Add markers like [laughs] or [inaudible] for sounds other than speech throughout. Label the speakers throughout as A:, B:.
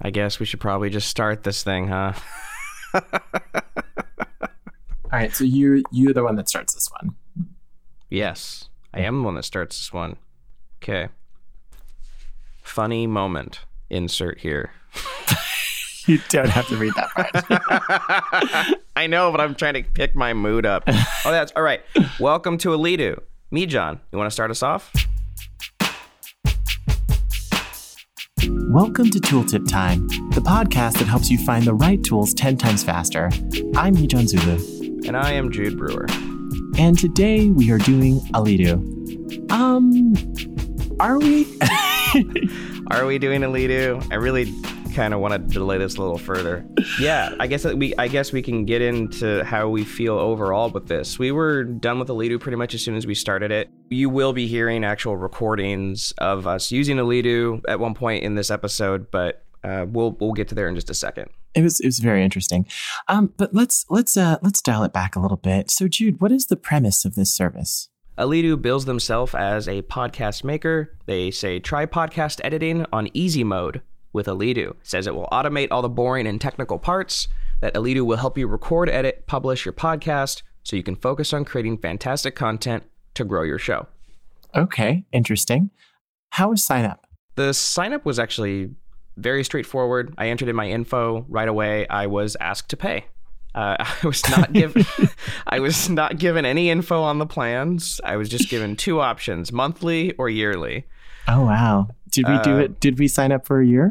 A: I guess we should probably just start this thing, huh?
B: All right, so you you're the one that starts this one.
A: Yes, I am the one that starts this one. Okay. Funny moment. Insert here. [laughs]
B: You don't have to read that part. [laughs]
A: I know, but I'm trying to pick my mood up. [laughs] Oh, that's all right. Welcome to Alitu. Me, John. You want to start us off?
B: Welcome to Tooltip Time, the podcast that helps you find the right tools 10 times faster. I'm Heejun Zulu,
A: And I am Jude Brewer.
B: and today we are doing Alitu. Um, are we? [laughs]
A: Are we doing Alitu? I really kind of want to delay this a little further. Yeah, I guess that we I guess we can get into how we feel overall with this. We were done with Alitu pretty much as soon as we started it. You will be hearing actual recordings of us using Alitu at one point in this episode, but uh, we'll we'll get to there in just a second.
B: it was it was very interesting. Um, but let's let's uh let's dial it back a little bit. So Jude, what is the premise of this service?
A: Alidu bills themselves as a podcast maker. They say try podcast editing on easy mode with Alitu. Says it will automate all the boring and technical parts. That Alitu will help you record, edit, publish your podcast so you can focus on creating fantastic content to grow your show.
B: Okay, interesting. How was sign up?
A: The sign up was actually very straightforward. I entered in my info right away. I was asked to pay. Uh, [laughs] I was not given. [laughs] I was not given any info on the plans. I was just given two options: monthly or yearly.
B: Oh wow. Did we do
A: Uh,
B: it? Did we sign up for a year?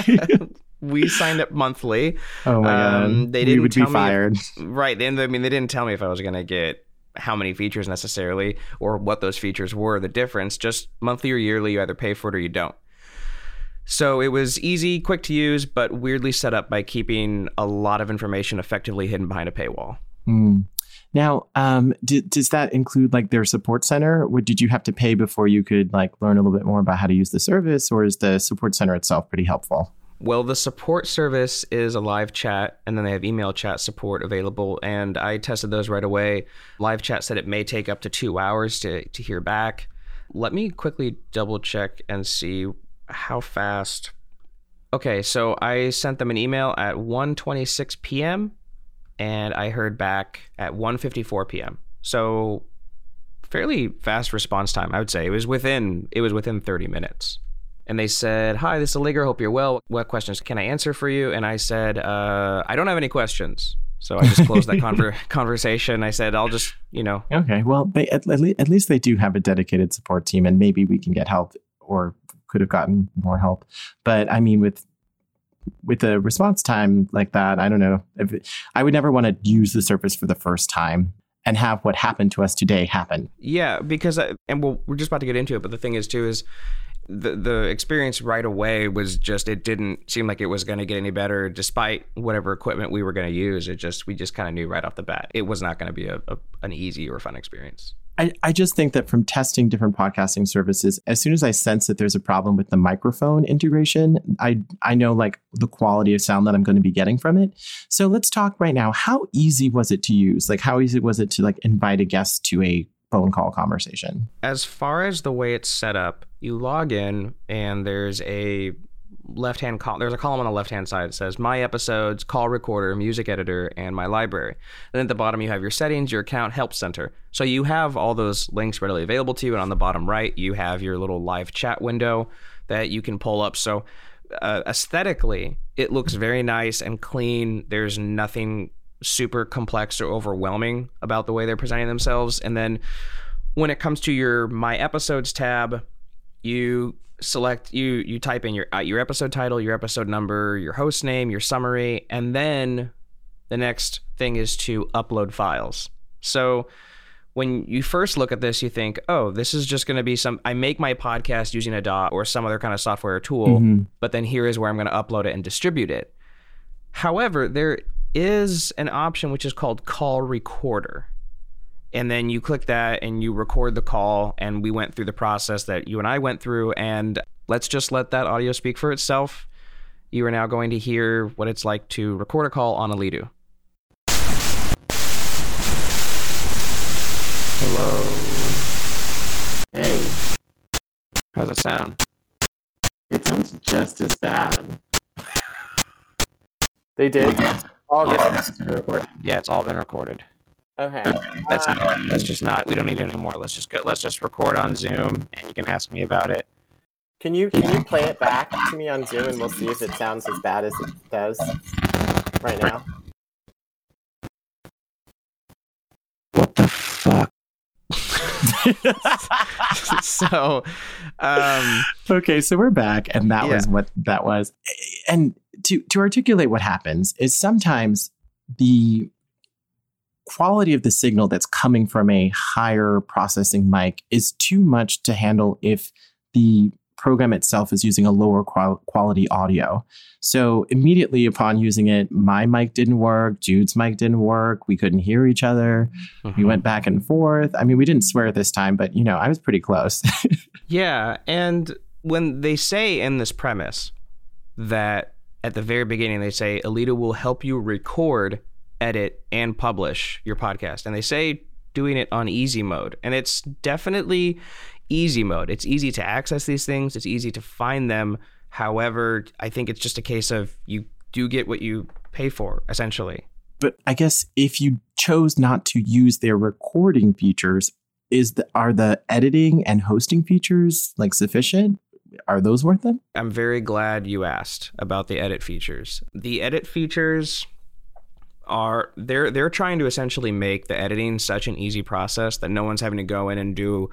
B: [laughs]
A: we signed up monthly.
B: Oh my
A: Um,
B: god.
A: they didn't
B: would
A: tell
B: be
A: me-
B: fired. [laughs]
A: Right. Then I mean, they didn't tell me if I was going to get how many features necessarily or what those features were. The difference, just monthly or yearly, you either pay for it or you don't. So it was easy, quick to use, but weirdly set up by keeping a lot of information effectively hidden behind a paywall.
B: Hmm. Now, um, d- does that include like their support center? What did you have to pay before you could like learn a little bit more about how to use the service, or is the support center itself pretty helpful?
A: Well, the support service is a live chat, and then they have email chat support available. And I tested those right away. Live chat said it may take up to two hours to, to hear back. Let me quickly double check and see how fast. Okay, so I sent them an email at 1:26 p.m. and I heard back at 1:54 p.m. So fairly fast response time, I would say. It was within it was within 30 minutes and they said, "Hi, this is Allegro. Hope you're well. What questions can I answer for you?" And I said, uh, "I don't have any questions." So I just closed that [laughs] conver- conversation. I said, "I'll just, you know,
B: Okay, well, they at, at, le- at least they do have a dedicated support team, and maybe we can get help, or could have gotten more help. But I mean, with with a response time like that, I don't know. If it, I would never want to use the service for the first time and have what happened to us today happen.
A: yeah." Because, I, and we'll, we're just about to get into it. But the thing is, too, is the the experience right away was just it didn't seem like it was going to get any better, despite whatever equipment we were going to use. It just we just kind of knew right off the bat it was not going to be a, a an easy or fun experience.
B: I, I just think that from testing different podcasting services, as soon as I sense that there's a problem with the microphone integration, I I know like the quality of sound that I'm going to be getting from it. So let's talk right now. How easy was it to use? Like how easy was it to like invite a guest to a phone call conversation?
A: as far as the way it's set up, you log in and there's a left hand column. There's a column on the left hand side that says my episodes, call recorder, music editor, and my library. Then at the bottom you have your settings, your account, help center. So you have all those links readily available to you. And on the bottom right, you have your little live chat window that you can pull up. So uh, aesthetically, it looks very nice and clean. There's nothing super complex or overwhelming about the way they're presenting themselves. And then when it comes to your my episodes tab, you select you you type in your uh, your episode title, your episode number, your host name, your summary, and then the next thing is to upload files. So when you first look at this, you think, "Oh, this is just going to be some I make my podcast using a DAW or some other kind of software or tool,
B: Mhm.
A: but then here is where I'm going to upload it and distribute it." However, there is an option which is called call recorder and then you click that and you record the call and we went through the process that you and I went through and let's just let that audio speak for itself. You are now going to hear what it's like to record a call on Alitu.
B: Hello. Hey,
A: How's it sound?
B: it sounds just as bad. They did. All
A: yeah, been recorded. Yeah, it's all been recorded.
B: Okay.
A: That's uh, not, that's just not. We don't need it anymore. Let's just go. Let's just record on Zoom, and you can ask me about it.
B: Can you can you play it back to me on Zoom, and we'll see if it sounds as bad as it does right now.
A: What the fuck? [laughs] so, um,
B: okay, so we're back, and that yeah. was what that was. And to to articulate what happens is sometimes the quality of the signal that's coming from a higher processing mic is too much to handle if the program itself is using a lower qual- quality audio. So immediately upon using it, my mic didn't work, Jude's mic didn't work, we couldn't hear each other. Mm-hmm. We went back and forth. I mean, we didn't swear this time, but you know, I was pretty close. [laughs]
A: yeah, and when they say in this premise that at the very beginning they say Alitu will help you record, edit, and publish your podcast. And they say doing it on easy mode. And it's definitely easy mode. It's easy to access these things, it's easy to find them. However, I think it's just a case of you do get what you pay for, essentially.
B: But I guess if you chose not to use their recording features, is the are the editing and hosting features like sufficient? are those worth it?
A: I'm very glad you asked about the edit features. The edit features are they're they're trying to essentially make the editing such an easy process that no one's having to go in and do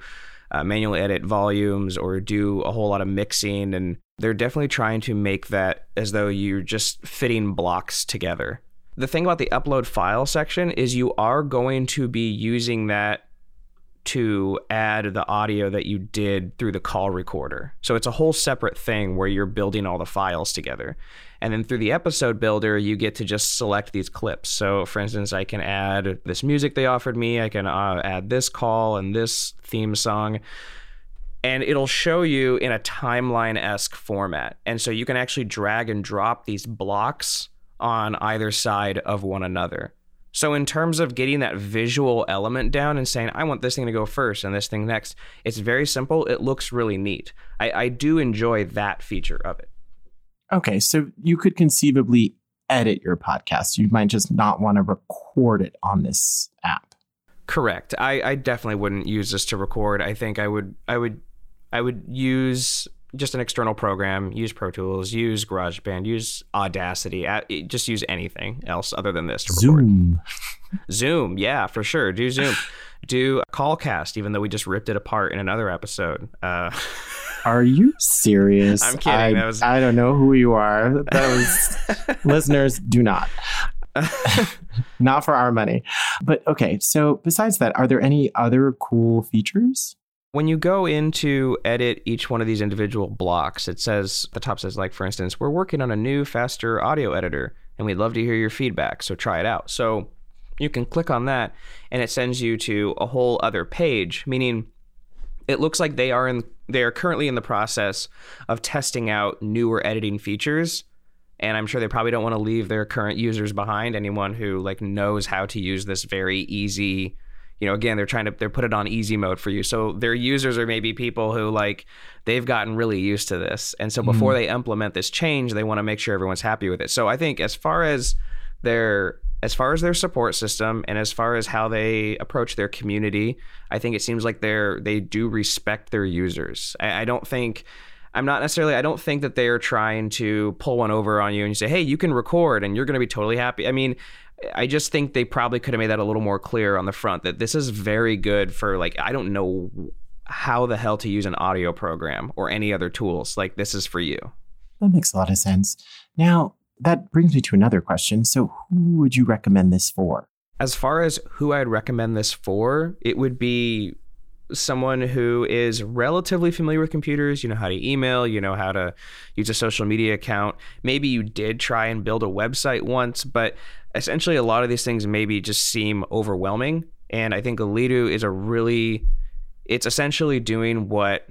A: uh, manually edit volumes or do a whole lot of mixing and they're definitely trying to make that as though you're just fitting blocks together. The thing about the upload file section is you are going to be using that to add the audio that you did through the call recorder. So it's a whole separate thing where you're building all the files together. And then through the episode builder, you get to just select these clips. So, for instance, I can add this music they offered me, I can uh, add this call and this theme song. And it'll show you in a timeline esque format. And so you can actually drag and drop these blocks on either side of one another. So, in terms of getting that visual element down and saying, I want this thing to go first and this thing next, it's very simple. It looks really neat. I, I do enjoy that feature of it.
B: Okay. So, you could conceivably edit your podcast. You might just not want to record it on this app.
A: Correct. I, I definitely wouldn't use this to record. I think I would I would I would use just an external program, use Pro Tools, use GarageBand, use Audacity, just use anything else other than this to
B: record. Zoom. [laughs]
A: Zoom, yeah, for sure. Do Zoom. Do Callcast, even though we just ripped it apart in another episode. Uh, [laughs]
B: are you serious?
A: I'm kidding.
B: I, was... I don't know who you are. Those [laughs] listeners do not. [laughs] not for our money. But okay, so besides that, are there any other cool features?
A: When you go into edit each one of these individual blocks, it says, the top says, like, for instance, we're working on a new, faster audio editor, and we'd love to hear your feedback, so try it out. So you can click on that, and it sends you to a whole other page, meaning it looks like they are in they are currently in the process of testing out newer editing features. And i'm sure they probably don't want to leave their current users behind. Anyone who like knows how to use this very easy you know again they're trying to they're put it on easy mode for you. So their users are maybe people who like they've gotten really used to this. And so before mm. they implement this change they want to make sure everyone's happy with it. So i think as far as their as far as their support system and as far as how they approach their community i think it seems like they're they do respect their users i, I don't think I'm not necessarily, I don't think that they're trying to pull one over on you and you say, hey, you can record and you're going to be totally happy. I mean, I just think they probably could have made that a little more clear on the front that this is very good for like I don't know how the hell to use an audio program or any other tools. Like this is for you.
B: That makes a lot of sense. Now, that brings me to another question. So, who would you recommend this for?
A: As far as who I'd recommend this for, it would be someone who is relatively familiar with computers, you know how to email, you know how to use a social media account. Maybe you did try and build a website once, but essentially a lot of these things maybe just seem overwhelming. And I think Alitu is a really, it's essentially doing what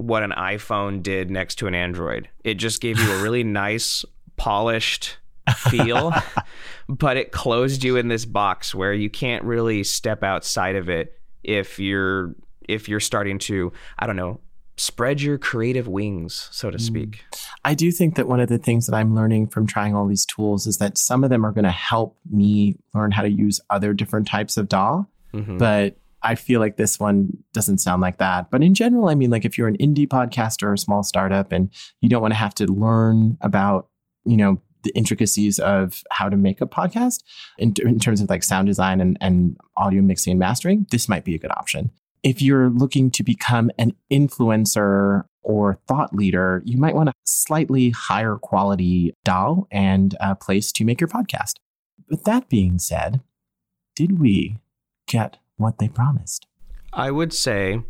A: what an iPhone did next to an Android. It just gave you a [laughs] really nice, polished feel, [laughs] but it closed you in this box where you can't really step outside of it if you're if you're starting to I don't know spread your creative wings, so to
B: Mm.
A: speak.
B: I do think that one of the things that I'm learning from trying all these tools is that some of them are going to help me learn how to use other different types of DAW,
A: Mhm.
B: but I feel like this one doesn't sound like that. But in general, I mean, like if you're an indie podcaster or a small startup and you don't want to have to learn about, you know, the intricacies of how to make a podcast in, in terms of like sound design and, and audio mixing and mastering, this might be a good option. If you're looking to become an influencer or thought leader, you might want a slightly higher quality DAW and a place to make your podcast. With that being said, did we get what they promised?
A: I would say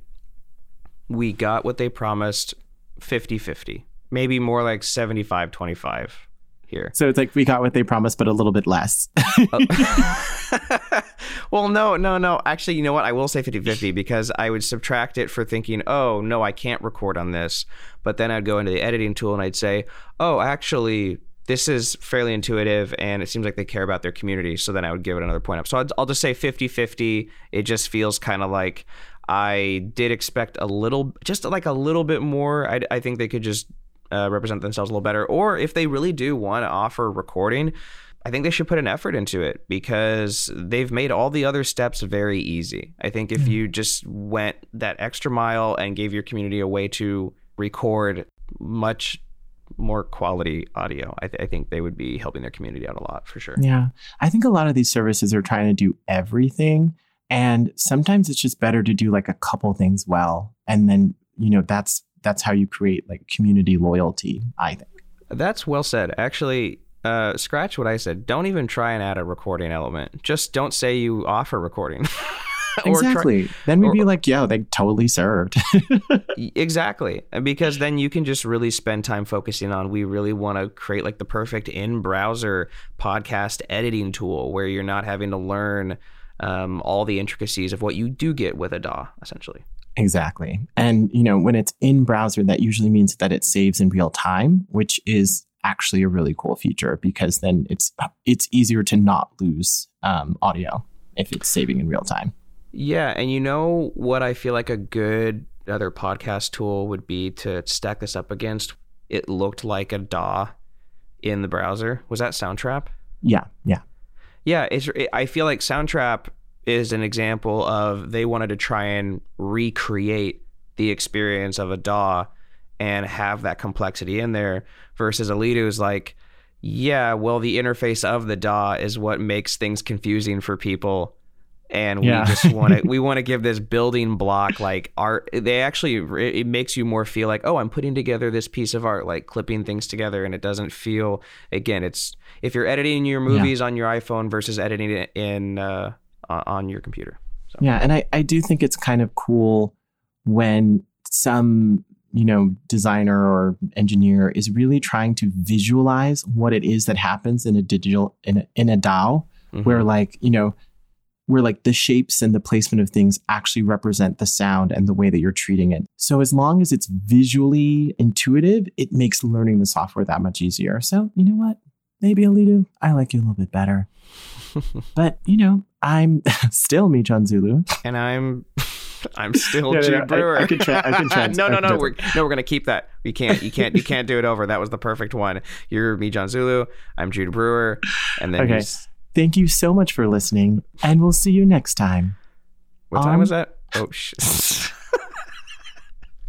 A: we got what they promised 50 50, maybe more like 75 25 here.
B: So it's like we got what they promised, but a little bit less.
A: Uh, [laughs] [laughs] well, no, no, no. Actually, you know what? I will say 50 50 because I would subtract it for thinking, oh, no, I can't record on this. But then I'd go into the editing tool and I'd say, oh, actually, this is fairly intuitive and it seems like they care about their community. So then I would give it another point up. So I'd, I'll just say 50 50. It just feels kind of like I did expect a little, just like a little bit more. I, I think they could just uh, represent themselves a little better. Or if they really do want to offer recording, I think they should put an effort into it because they've made all the other steps very easy. I think if
B: Mhm.
A: you just went that extra mile and gave your community a way to record much more quality audio, I, th- I think they would be helping their community out a lot for sure.
B: yeah. I think a lot of these services are trying to do everything. And sometimes it's just better to do like a couple things well. And then, you know, that's that's how you create like community loyalty, I think.
A: That's well said. Actually, uh, scratch what I said. Don't even try and add a recording element. Just don't say you offer recording. [laughs] Or try-
B: exactly. then we'd
A: or-
B: be like, yeah, they totally served. [laughs]
A: Exactly. Because then you can just really spend time focusing on we really want to create like the perfect in browser podcast editing tool where you're not having to learn um, all the intricacies of what you do get with a DAW, essentially.
B: Exactly. And, you know, when it's in browser, that usually means that it saves in real time, which is actually a really cool feature because then it's it's easier to not lose um, audio if it's saving in real time.
A: Yeah. And you know what I feel like a good other podcast tool would be to stack this up against? It looked like a DAW in the browser. Was that Soundtrap?
B: Yeah, yeah.
A: Yeah, it's. It, I feel like Soundtrap is an example of they wanted to try and recreate the experience of a DAW and have that complexity in there. Versus Alitu is like, yeah, well, the interface of the DAW is what makes things confusing for people, and
B: Yeah. [laughs]
A: we just want to we want to give this building block like art. They actually it makes you more feel like, oh, I'm putting together this piece of art, like clipping things together, and it doesn't feel. Again, it's if you're editing your movies on your iPhone versus editing it in uh, on- on your computer. So.
B: Yeah, and I, I do think it's kind of cool when some, you know, designer or engineer is really trying to visualize what it is that happens in a digital in a, in a DAW
A: Mhm.
B: where like, you know, where like the shapes and the placement of things actually represent the sound and the way that you're treating it. So as long as it's visually intuitive, it makes learning the software that much easier. So, you know what? Maybe Alitu, I like you a little bit better. [laughs] But, you know, I'm [laughs] still me, John Zulu.
A: and I'm [laughs] I'm still
B: No, no,
A: Jude
B: no, I-
A: Brewer.
B: I could tra- I could trans-
A: no, no, no. We're no, we're gonna keep that. You can't. You can't. You can't do it over. That was the perfect one. You're me, John Zulu. I'm Jude Brewer, and then
B: Okay.
A: he's-
B: Thank you so much for listening, and we'll see you next time.
A: what time
B: Um,
A: was that? Oh shit.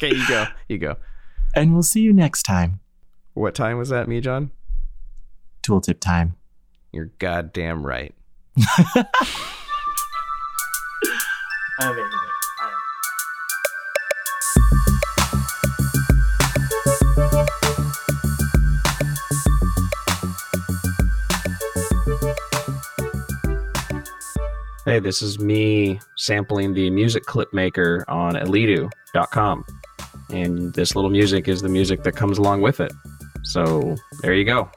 A: okay, you go. You go.
B: And we'll see you next time.
A: What time was that, me, John?
B: Tooltip time.
A: You're goddamn right. [laughs] Hey, this is me sampling the music clip maker on alitu.com. And this little music is the music that comes along with it. So there you go.